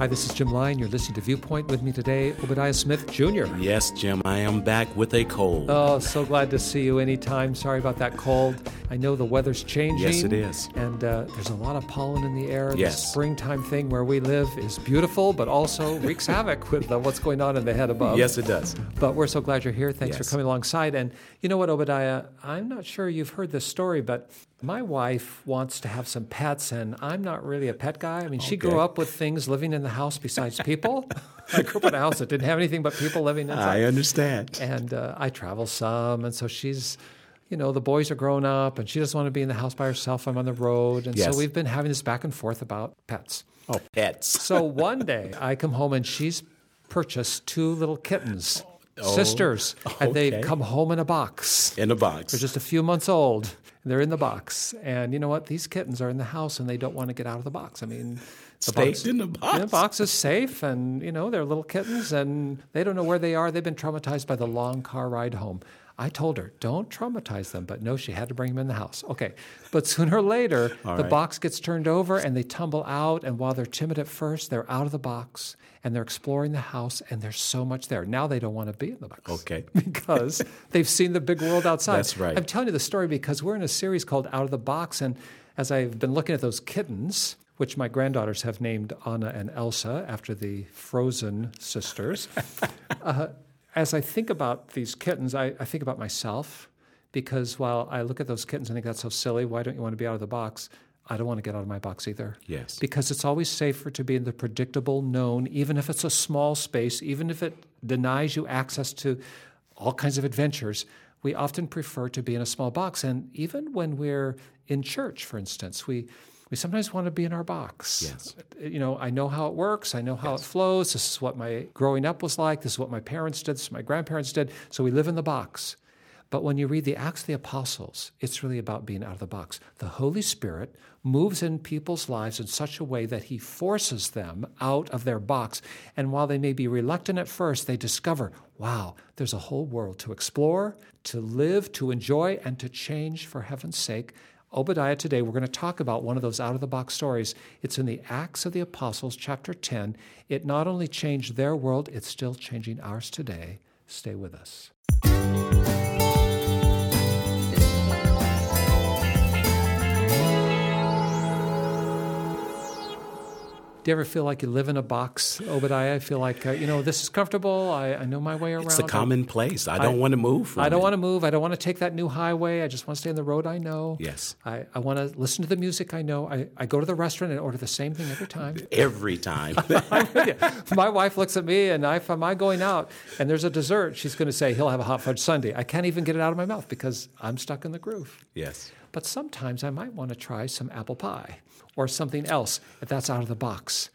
Hi, this is Jim Lyon. You're listening to Viewpoint with me today, Obadiah Smith Jr. Yes, Jim, I am back with a cold. Oh, so glad to see you anytime. Sorry about that cold. I know the weather's changing. Yes, it is. And uh, there's a lot of pollen in the air. Yes. The springtime thing where we live is beautiful, but also wreaks havoc with uh, what's going on in the head above. Yes, it does. But we're so glad you're here. Thanks Yes. for coming alongside. And you know what, Obadiah? I'm not sure you've heard this story, but my wife wants to have some pets, and I'm not really a pet guy. I mean, she grew up with things living in the house besides people. I grew up in a house that didn't have anything but people living inside I understand. and uh, I travel some, and so she's, you know, the boys are grown up, and she doesn't want to be in the house by herself. I'm on the road, and Yes. so we've been having this back and forth about pets. Oh, pets. So one day I come home and she's purchased two little kittens, Oh, sisters, and they've come home in a box. In a box. They're just a few months old. They're in the box, and you know what? These kittens are in the house, and they don't want to get out of the box. I mean, the Stayed in the box. the box is safe, and you know they're little kittens, and they don't know where they are. They've been traumatized by the long car ride home. I told her, don't traumatize them, but no, she had to bring them in the house. Okay, but sooner or later, the right. box gets turned over, and they tumble out. And while they're timid at first, they're out of the box, and they're exploring the house, and there's so much there. Now they don't want to be in the box Okay. because they've seen the big world outside. That's right. I'm telling you the story because we're in a series called Out of the Box. And as I've been looking at those kittens, which my granddaughters have named Anna and Elsa after the frozen sisters, uh, as I think about these kittens, I, I think about myself because while I look at those kittens and think that's so silly, why don't you want to be out of the box? I don't want to get out of my box either. Yes. Because it's always safer to be in the predictable known, even if it's a small space, even if it denies you access to all kinds of adventures. We often prefer to be in a small box. And even when we're in church, for instance, we, we sometimes want to be in our box. Yes. You know, I know how it works, I know how it flows. This is what my growing up was like, this is what my parents did, this is what my grandparents did. So we live in the box. But when you read the Acts of the Apostles, it's really about being out of the box. The Holy Spirit moves in people's lives in such a way that He forces them out of their box. And while they may be reluctant at first, they discover wow, there's a whole world to explore, to live, to enjoy, and to change for heaven's sake. Obadiah today, we're going to talk about one of those out of the box stories. It's in the Acts of the Apostles, chapter 10. It not only changed their world, it's still changing ours today. Stay with us. Do you ever feel like you live in a box, Obadiah? I feel like, uh, you know, this is comfortable. I, I know my way around. It's a I- common place. I don't want to move from I don't want to move. I don't want to take that new highway. I just want to stay on the road I know. Yes. I, I want to listen to the music I know. I, I go to the restaurant and order the same thing every time. Every time. My wife looks at me and I, if I'm going out and there's a dessert, she's going to say, he'll have a hot fudge sundae. I can't even get it out of my mouth because I'm stuck in the groove. yes. But sometimes I might want to try some apple pie or something else if that's out of the box.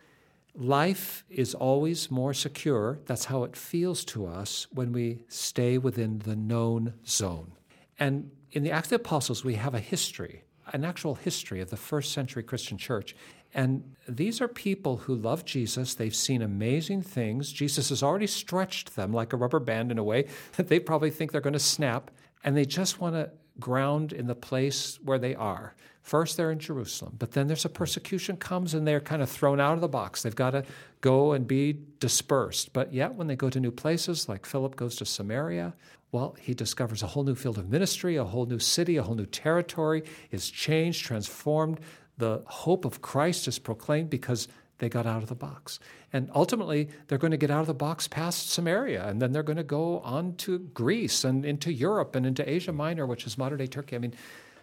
Life is always more secure. That's how it feels to us when we stay within the known zone. And in the Acts of the Apostles, we have a history, an actual history of the first century Christian church. And these are people who love Jesus. They've seen amazing things. Jesus has already stretched them like a rubber band in a way that they probably think they're going to snap. And they just want to ground in the place where they are. First, they're in Jerusalem, but then there's a persecution comes and they're kind of thrown out of the box. They've got to go and be dispersed. But yet, when they go to new places, like Philip goes to Samaria, well, he discovers a whole new field of ministry, a whole new city, a whole new territory is changed, transformed. The hope of Christ is proclaimed because they got out of the box. And ultimately, they're going to get out of the box past Samaria, and then they're going to go on to Greece and into Europe and into Asia Minor, which is modern day Turkey. I mean,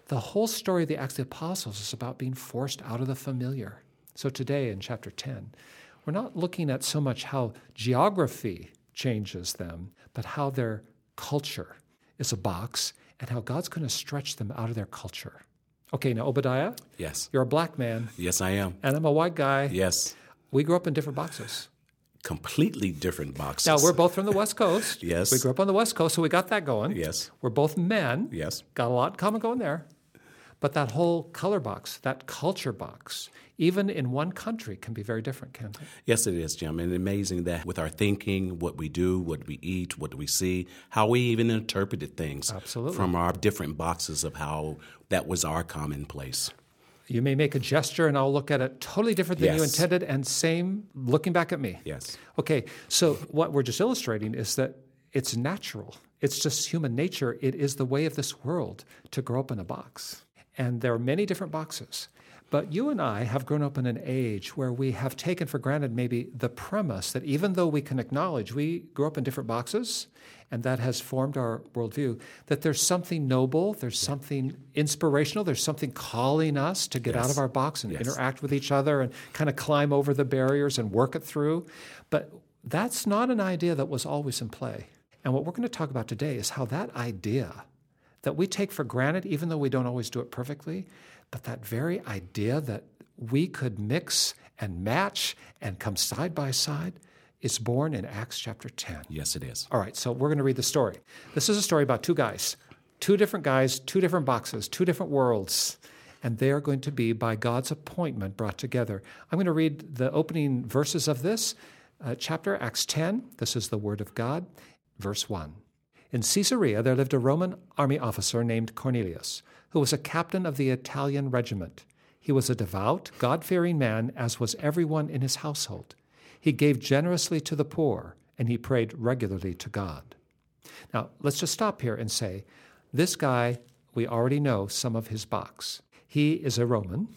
the whole story of the Acts of the Apostles is about being forced out of the familiar. So today in chapter 10, we're not looking at so much how geography changes them, but how their culture is a box and how God's going to stretch them out of their culture. Okay, now Obadiah, Yes. you're a black man, Yes, I am. and I'm a white guy. Yes. We grew up in different boxes. Completely different boxes. Now, we're both from the West Coast. Yes. We grew up on the West Coast, so we got that going. Yes. We're both men. Yes. Got a lot in common going there. But that whole color box, that culture box, even in one country, can be very different, can't it? Yes, it is, Jim. And amazing that with our thinking, what we do, what we eat, what we see, how we even interpreted things Absolutely. from our different boxes of how that was our commonplace. You may make a gesture and I'll look at it totally different than you intended, and same looking back at me. Yes. Okay, so what we're just illustrating is that it's natural. It's just human nature. It is the way of this world to grow up in a box. And there are many different boxes. But you and I have grown up in an age where we have taken for granted maybe the premise that even though we can acknowledge we grew up in different boxes and that has formed our worldview, that there's something noble, there's something inspirational, there's something calling us to get out of our box and Yes. interact with each other and kind of climb over the barriers and work it through. But that's not an idea that was always in play. And what we're going to talk about today is how that idea that we take for granted, even though we don't always do it perfectly, but that very idea that we could mix and match and come side by side is born in Acts chapter 10. Yes, it is. All right, so we're going to read the story. This is a story about two guys, two different guys, two different boxes, two different worlds, and they are going to be, by God's appointment, brought together. I'm going to read the opening verses of this uh, chapter, Acts 10. This is the Word of God, verse 1. In Caesarea, there lived a Roman army officer named Cornelius, who was a captain of the Italian regiment. He was a devout, God fearing man, as was everyone in his household. He gave generously to the poor, and he prayed regularly to God. Now, let's just stop here and say this guy, we already know some of his box. He is a Roman,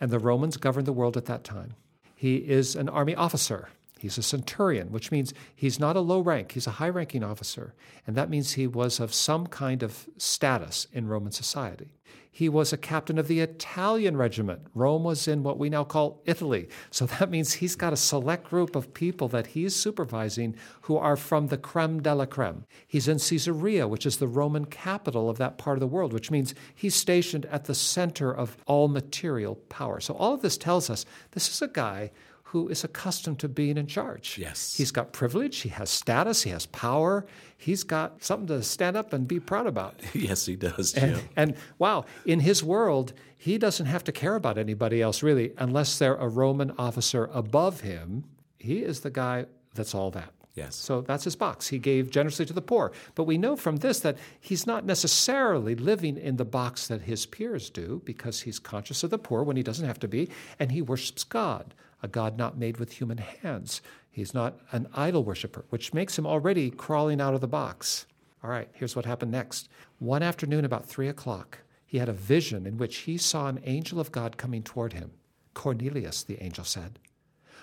and the Romans governed the world at that time. He is an army officer. He's a centurion, which means he's not a low rank, he's a high ranking officer. And that means he was of some kind of status in Roman society. He was a captain of the Italian regiment. Rome was in what we now call Italy. So that means he's got a select group of people that he's supervising who are from the creme de la creme. He's in Caesarea, which is the Roman capital of that part of the world, which means he's stationed at the center of all material power. So all of this tells us this is a guy who is accustomed to being in charge. Yes. He's got privilege, he has status, he has power, he's got something to stand up and be proud about. Yes, he does, Jim. And, and wow, in his world, he doesn't have to care about anybody else really, unless they're a Roman officer above him. He is the guy that's all that. Yes. So that's his box. He gave generously to the poor. But we know from this that he's not necessarily living in the box that his peers do because he's conscious of the poor when he doesn't have to be, and he worships God, a God not made with human hands. He's not an idol worshiper, which makes him already crawling out of the box. All right, here's what happened next. One afternoon, about three o'clock, he had a vision in which he saw an angel of God coming toward him. Cornelius, the angel said.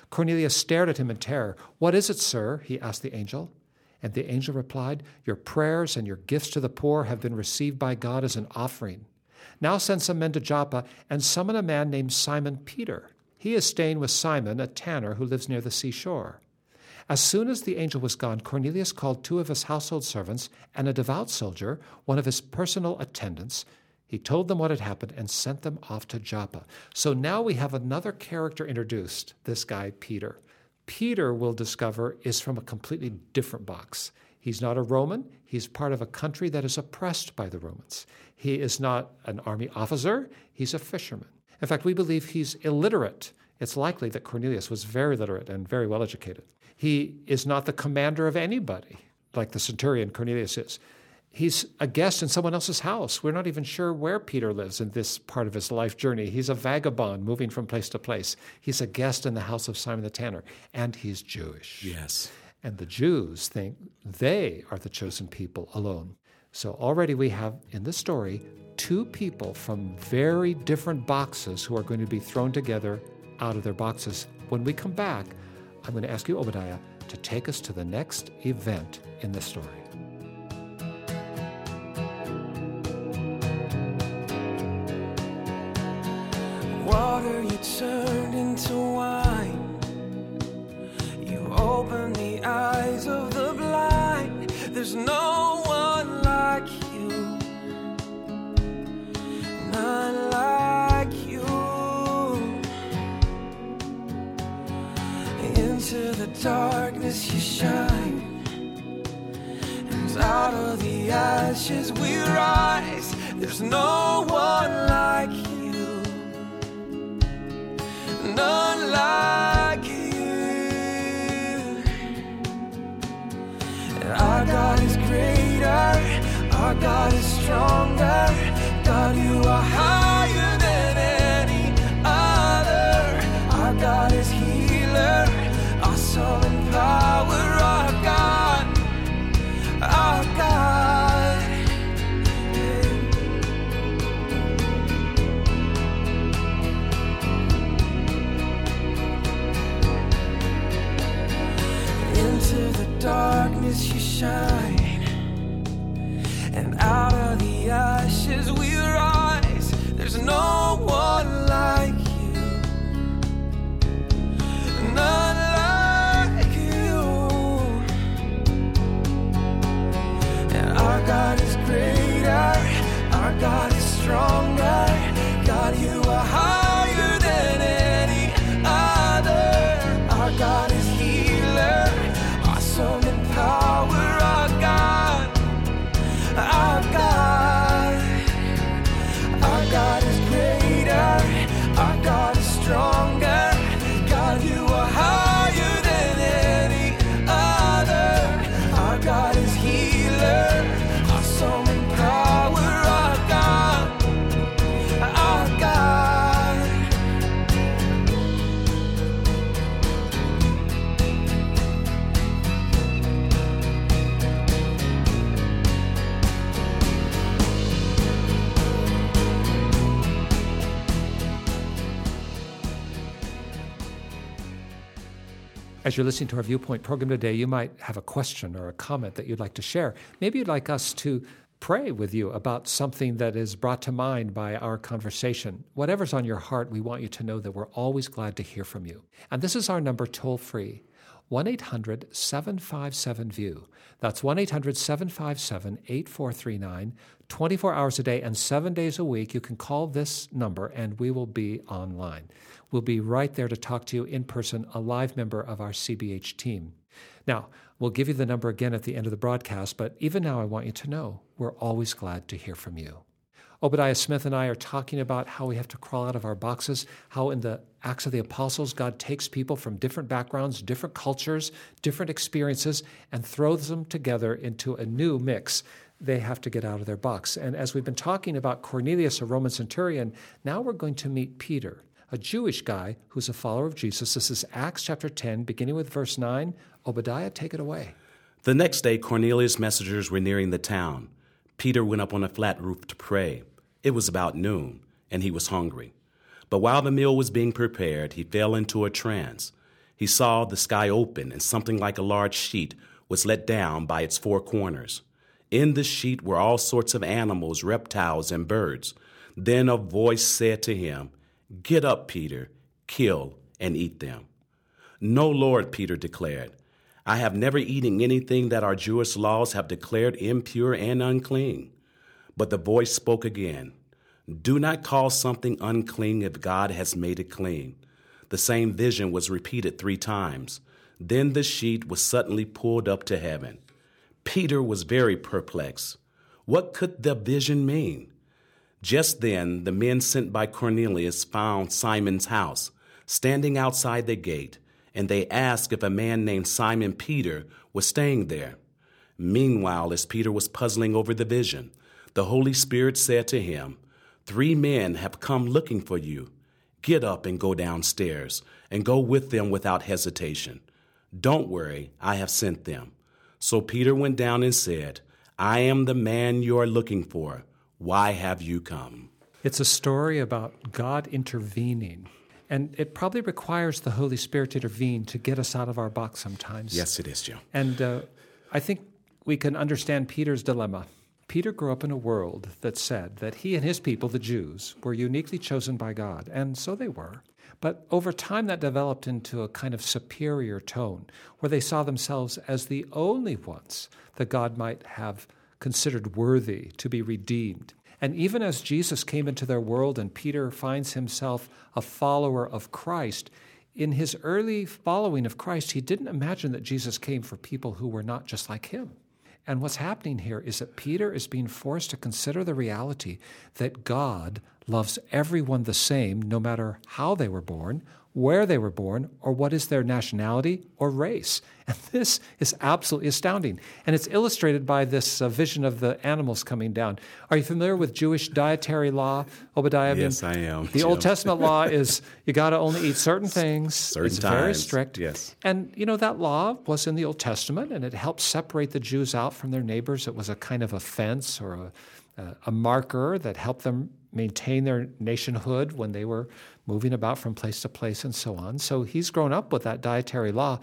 Cornelius stared at him in terror. What is it, sir? he asked the angel. And the angel replied, Your prayers and your gifts to the poor have been received by God as an offering. Now send some men to Joppa and summon a man named Simon Peter. He is staying with Simon, a tanner who lives near the seashore. As soon as the angel was gone, Cornelius called two of his household servants and a devout soldier, one of his personal attendants. He told them what had happened and sent them off to Joppa. So now we have another character introduced, this guy, Peter. Peter, we'll discover, is from a completely different box. He's not a Roman. He's part of a country that is oppressed by the Romans. He is not an army officer. He's a fisherman. In fact, we believe he's illiterate. It's likely that Cornelius was very literate and very well educated. He is not the commander of anybody, like the centurion Cornelius is. He's a guest in someone else's house. We're not even sure where Peter lives in this part of his life journey. He's a vagabond moving from place to place. He's a guest in the house of Simon the Tanner, and he's Jewish. Yes. And the Jews think they are the chosen people alone. So already we have in this story two people from very different boxes who are going to be thrown together out of their boxes. When we come back, I'm going to ask you, Obadiah, to take us to the next event in the story. Water you turned into wine. You opened the eyes of the blind. There's no one like you. None like you. Into the darkness you shine. And out of the ashes we rise. There's no one like you none like you. Our God is greater, our God is stronger. God, you are higher darkness you shine, and out of the ashes we rise. There's no one. As you're listening to our Viewpoint program today, you might have a question or a comment that you'd like to share. Maybe you'd like us to pray with you about something that is brought to mind by our conversation. Whatever's on your heart, we want you to know that we're always glad to hear from you. And this is our number toll free 1 800 757 VIEW. That's 1 800 757 8439. 24 hours a day and seven days a week, you can call this number and we will be online. We'll be right there to talk to you in person, a live member of our CBH team. Now, we'll give you the number again at the end of the broadcast, but even now, I want you to know we're always glad to hear from you. Obadiah Smith and I are talking about how we have to crawl out of our boxes, how in the Acts of the Apostles, God takes people from different backgrounds, different cultures, different experiences, and throws them together into a new mix. They have to get out of their box. And as we've been talking about Cornelius, a Roman centurion, now we're going to meet Peter, a Jewish guy who's a follower of Jesus. This is Acts chapter 10, beginning with verse 9. Obadiah, take it away. The next day, Cornelius' messengers were nearing the town. Peter went up on a flat roof to pray. It was about noon, and he was hungry. But while the meal was being prepared, he fell into a trance. He saw the sky open, and something like a large sheet was let down by its four corners. In the sheet were all sorts of animals, reptiles, and birds. Then a voice said to him, Get up, Peter, kill and eat them. No, Lord, Peter declared. I have never eaten anything that our Jewish laws have declared impure and unclean. But the voice spoke again Do not call something unclean if God has made it clean. The same vision was repeated three times. Then the sheet was suddenly pulled up to heaven. Peter was very perplexed. What could the vision mean? Just then, the men sent by Cornelius found Simon's house, standing outside the gate, and they asked if a man named Simon Peter was staying there. Meanwhile, as Peter was puzzling over the vision, the Holy Spirit said to him, Three men have come looking for you. Get up and go downstairs, and go with them without hesitation. Don't worry, I have sent them. So Peter went down and said, I am the man you are looking for. Why have you come? It's a story about God intervening. And it probably requires the Holy Spirit to intervene to get us out of our box sometimes. Yes, it is, Joe. And uh, I think we can understand Peter's dilemma. Peter grew up in a world that said that he and his people, the Jews, were uniquely chosen by God, and so they were. But over time, that developed into a kind of superior tone where they saw themselves as the only ones that God might have considered worthy to be redeemed. And even as Jesus came into their world and Peter finds himself a follower of Christ, in his early following of Christ, he didn't imagine that Jesus came for people who were not just like him. And what's happening here is that Peter is being forced to consider the reality that God loves everyone the same, no matter how they were born, where they were born, or what is their nationality or race. And this is absolutely astounding. And it's illustrated by this uh, vision of the animals coming down. Are you familiar with Jewish dietary law, Obadiah? Yes, I am, The Jim. Old Testament law is you got to only eat certain things. Certain it's very strict. yes. And you know that law was in the Old Testament, and it helped separate the Jews out from their neighbors. It was a kind of a fence or a, a marker that helped them maintain their nationhood when they were moving about from place to place and so on. So he's grown up with that dietary law,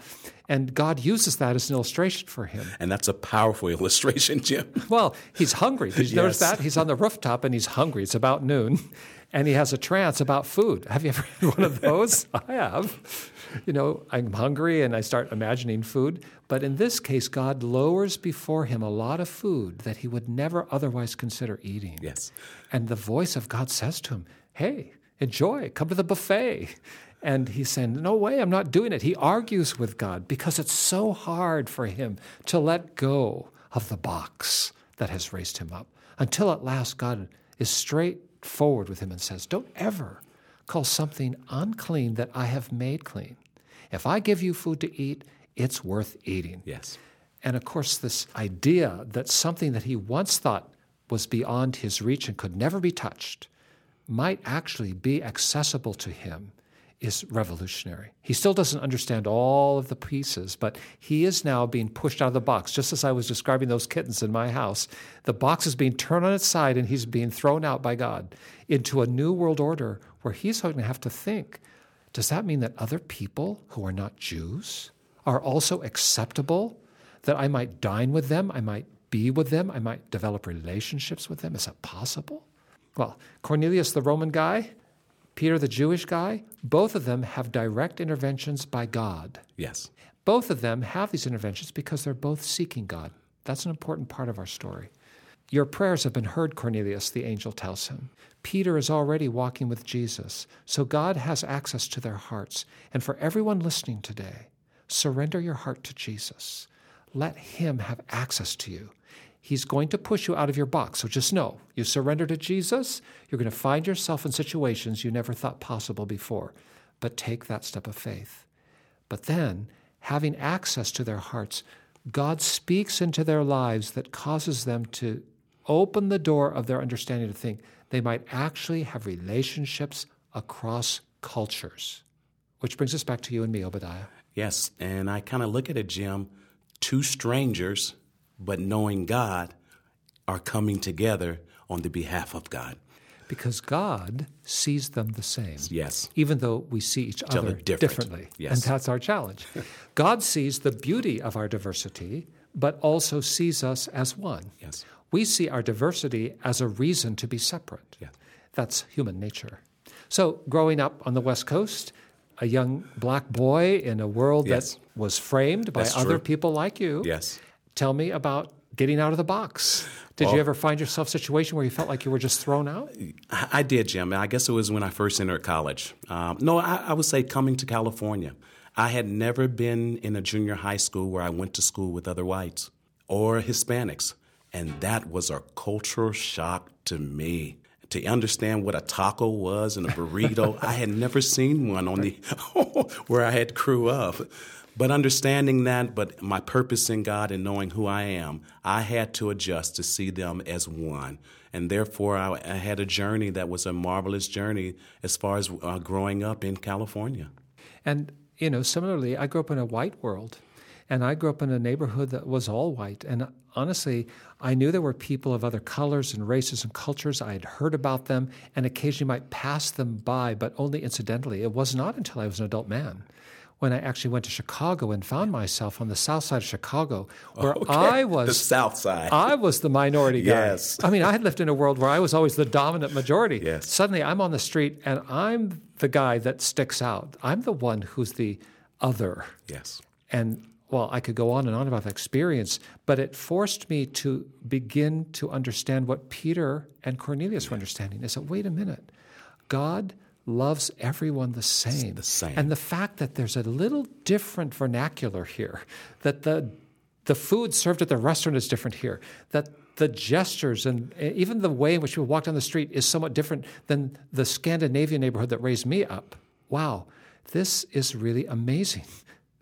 and God uses that as an illustration for him. And that's a powerful illustration, Jim. Well, he's hungry. Did you notice that? He's on the rooftop and he's hungry. It's about noon, and he has a trance about food. Have you ever had one of those? I have. You know, I'm hungry and I start imagining food. But in this case, God lowers before him a lot of food that he would never otherwise consider eating. Yes. And the voice of God says to him, Hey, enjoy, come to the buffet. And he's saying, No way, I'm not doing it. He argues with God because it's so hard for him to let go of the box that has raised him up until at last God is straightforward with him and says, Don't ever call something unclean that I have made clean. If I give you food to eat, it's worth eating. Yes. And of course, this idea that something that he once thought was beyond his reach and could never be touched might actually be accessible to him is revolutionary. He still doesn't understand all of the pieces, but he is now being pushed out of the box. Just as I was describing those kittens in my house, the box is being turned on its side and he's being thrown out by God into a new world order where he's going to have to think does that mean that other people who are not Jews are also acceptable? That I might dine with them, I might be with them, I might develop relationships with them? Is that possible? Well, Cornelius, the Roman guy, Peter, the Jewish guy, both of them have direct interventions by God. Yes. Both of them have these interventions because they're both seeking God. That's an important part of our story. Your prayers have been heard, Cornelius, the angel tells him. Peter is already walking with Jesus, so God has access to their hearts. And for everyone listening today, surrender your heart to Jesus. Let Him have access to you. He's going to push you out of your box. So just know you surrender to Jesus, you're going to find yourself in situations you never thought possible before. But take that step of faith. But then, having access to their hearts, God speaks into their lives that causes them to open the door of their understanding to think they might actually have relationships across cultures. Which brings us back to you and me, Obadiah. Yes. And I kind of look at it, Jim. Two strangers, but knowing God, are coming together on the behalf of God. Because God sees them the same. Yes. Even though we see each other other different. differently. Yes. And that's our challenge. God sees the beauty of our diversity, but also sees us as one. Yes. We see our diversity as a reason to be separate. Yeah. That's human nature. So, growing up on the West Coast, a young black boy in a world Yes. that was framed by That's other true. people like you, Yes. Tell me about getting out of the box. Did you ever find yourself a situation where you felt like you were just thrown out? I I did, Jim. I guess it was when I first entered college. Um, no, I, I would say coming to California. I had never been in a junior high school where I went to school with other whites or Hispanics. And that was a cultural shock to me. To understand what a taco was and a burrito, I had never seen one on the where I had grew up. But understanding that, but my purpose in God and knowing who I am, I had to adjust to see them as one. And therefore, I, I had a journey that was a marvelous journey as far as uh, growing up in California. And, you know, similarly, I grew up in a white world. And I grew up in a neighborhood that was all white. And honestly, I knew there were people of other colors and races and cultures. I had heard about them and occasionally might pass them by, but only incidentally. It was not until I was an adult man when I actually went to Chicago and found myself on the south side of Chicago, where I was the South Side. I was the minority guy. Yes. I mean, I had lived in a world where I was always the dominant majority. Yes. Suddenly I'm on the street and I'm the guy that sticks out. I'm the one who's the other. yes. And well, I could go on and on about that experience, but it forced me to begin to understand what Peter and Cornelius were understanding is that wait a minute, God loves everyone the same. the same. And the fact that there's a little different vernacular here, that the the food served at the restaurant is different here, that the gestures and eh, even the way in which we walk down the street is somewhat different than the Scandinavian neighborhood that raised me up. Wow, this is really amazing.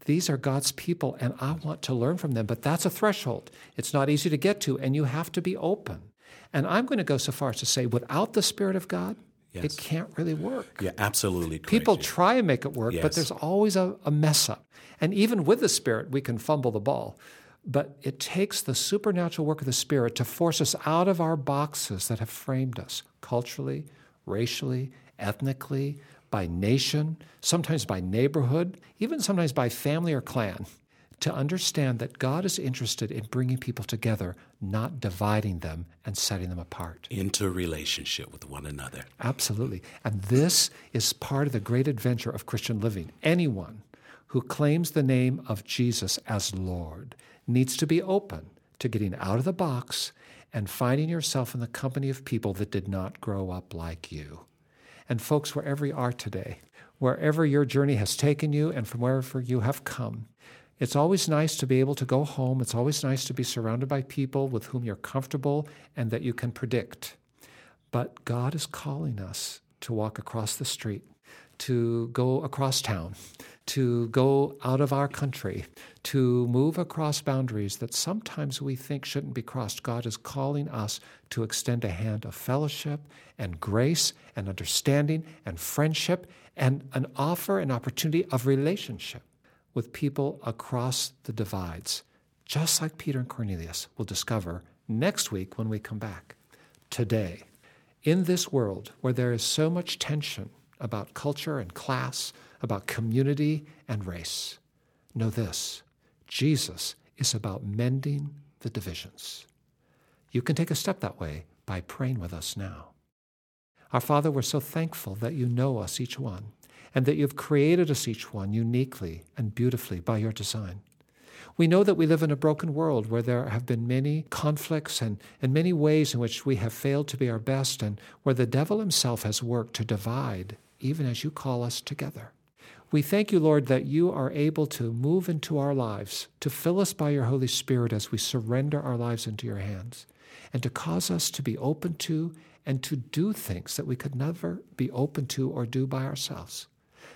These are God's people, and I want to learn from them. But that's a threshold. It's not easy to get to, and you have to be open. And I'm going to go so far as to say, without the Spirit of God, Yes. it can't really work. Yeah, absolutely. correct, People try and make it work, but there's always a, a mess up. And even with the Spirit, we can fumble the ball. But it takes the supernatural work of the Spirit to force us out of our boxes that have framed us culturally, racially, ethnically, by nation, sometimes by neighborhood, even sometimes by family or clan, to understand that God is interested in bringing people together, not dividing them and setting them apart. Into relationship with one another. Absolutely. And this is part of the great adventure of Christian living. Anyone who claims the name of Jesus as Lord needs to be open to getting out of the box and finding yourself in the company of people that did not grow up like you. And folks, wherever you are today, wherever your journey has taken you and from wherever you have come, it's always nice to be able to go home. It's always nice to be surrounded by people with whom you're comfortable and that you can predict. But God is calling us to walk across the street, to go across town, to go out of our country, to move across boundaries that sometimes we think shouldn't be crossed. God is calling us to extend a hand of fellowship and grace and understanding and friendship and an offer, an opportunity of relationship with people across the divides, just like Peter and Cornelius will discover next week when we come back. Today, in this world where there is so much tension about culture and class, about community and race, know this Jesus is about mending the divisions. You can take a step that way by praying with us now. Our Father, we're so thankful that you know us, each one and that you've created us each one uniquely and beautifully by your design. We know that we live in a broken world where there have been many conflicts and, and many ways in which we have failed to be our best, and where the devil himself has worked to divide, even as you call us together. We thank you, Lord, that you are able to move into our lives, to fill us by your Holy Spirit as we surrender our lives into your hands, and to cause us to be open to and to do things that we could never be open to or do by ourselves.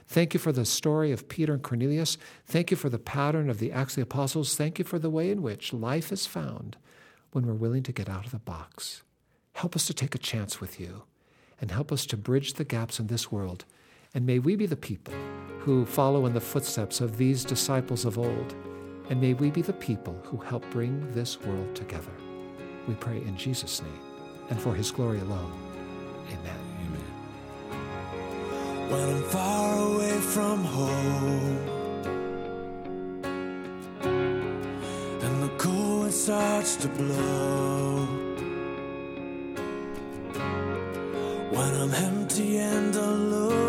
Thank you for the story of Peter and Cornelius. Thank you for the pattern of the Acts of the Apostles. Thank you for the way in which life is found when we're willing to get out of the box. Help us to take a chance with you and help us to bridge the gaps in this world. And may we be the people who follow in the footsteps of these disciples of old. And may we be the people who help bring this world together. We pray in Jesus' name and for his glory alone. Amen when I'm far away from home. And the cold starts to blow. When I'm empty and alone,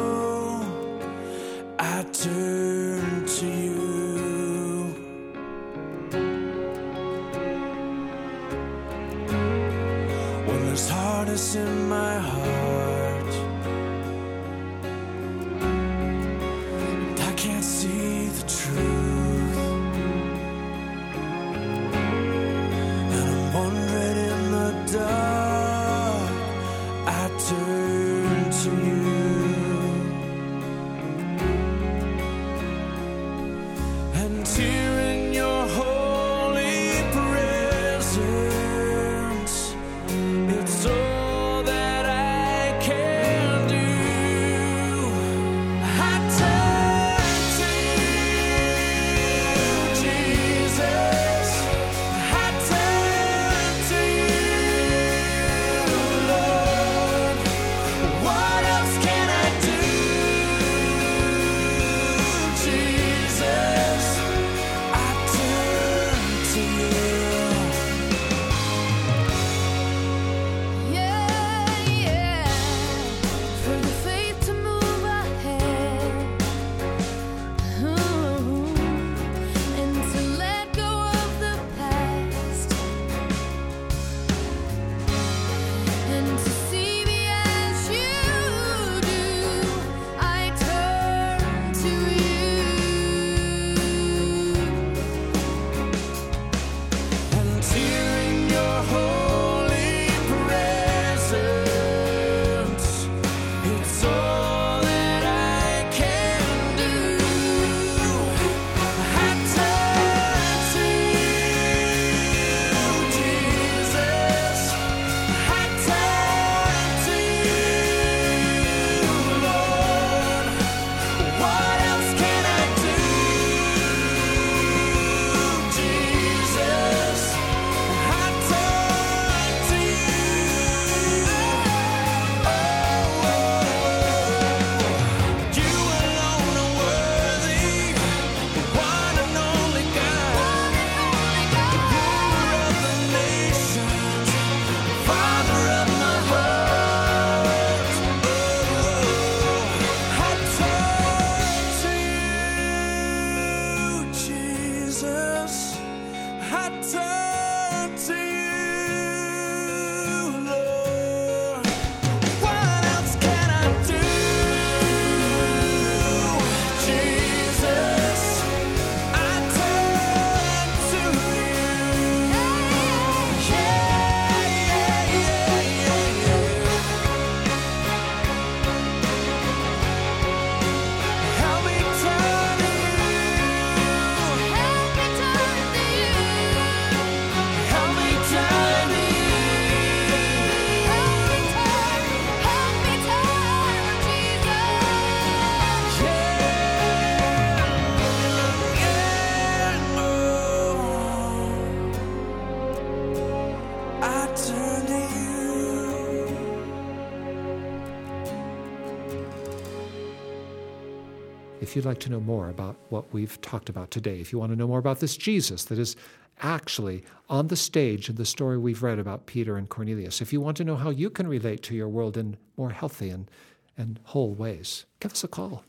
If you'd like to know more about what we've talked about today, if you want to know more about this Jesus that is actually on the stage in the story we've read about Peter and Cornelius, if you want to know how you can relate to your world in more healthy and, and whole ways, give us a call.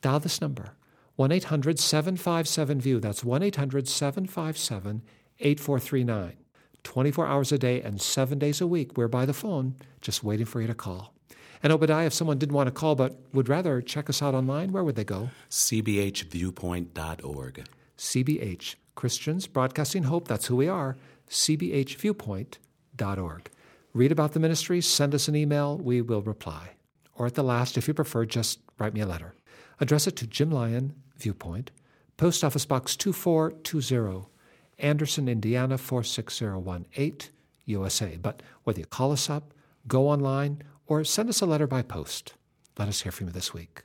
Dial this number, 1 800 757 VIEW. That's 1 800 757 8439. 24 hours a day and seven days a week. We're by the phone, just waiting for you to call. And Obadiah, if someone didn't want to call but would rather check us out online, where would they go? cbhviewpoint.org. CBH, Christians Broadcasting Hope, that's who we are, cbhviewpoint.org. Read about the ministry, send us an email, we will reply. Or at the last, if you prefer, just write me a letter. Address it to Jim Lyon, Viewpoint, Post Office Box 2420, Anderson, Indiana 46018, USA. But whether you call us up, go online, or send us a letter by post, let us hear from you this week.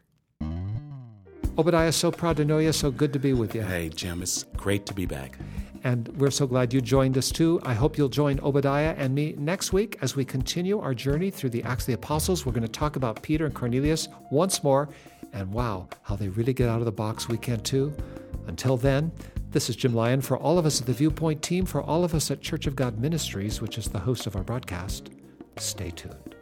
Obadiah, so proud to know you, so good to be with you. Hey, Jim, it's great to be back. And we're so glad you joined us too. I hope you'll join Obadiah and me next week as we continue our journey through the Acts of the Apostles. We're going to talk about Peter and Cornelius once more. And wow, how they really get out of the box. We can too. Until then, this is Jim Lyon for all of us at the Viewpoint team, for all of us at Church of God Ministries, which is the host of our broadcast. Stay tuned.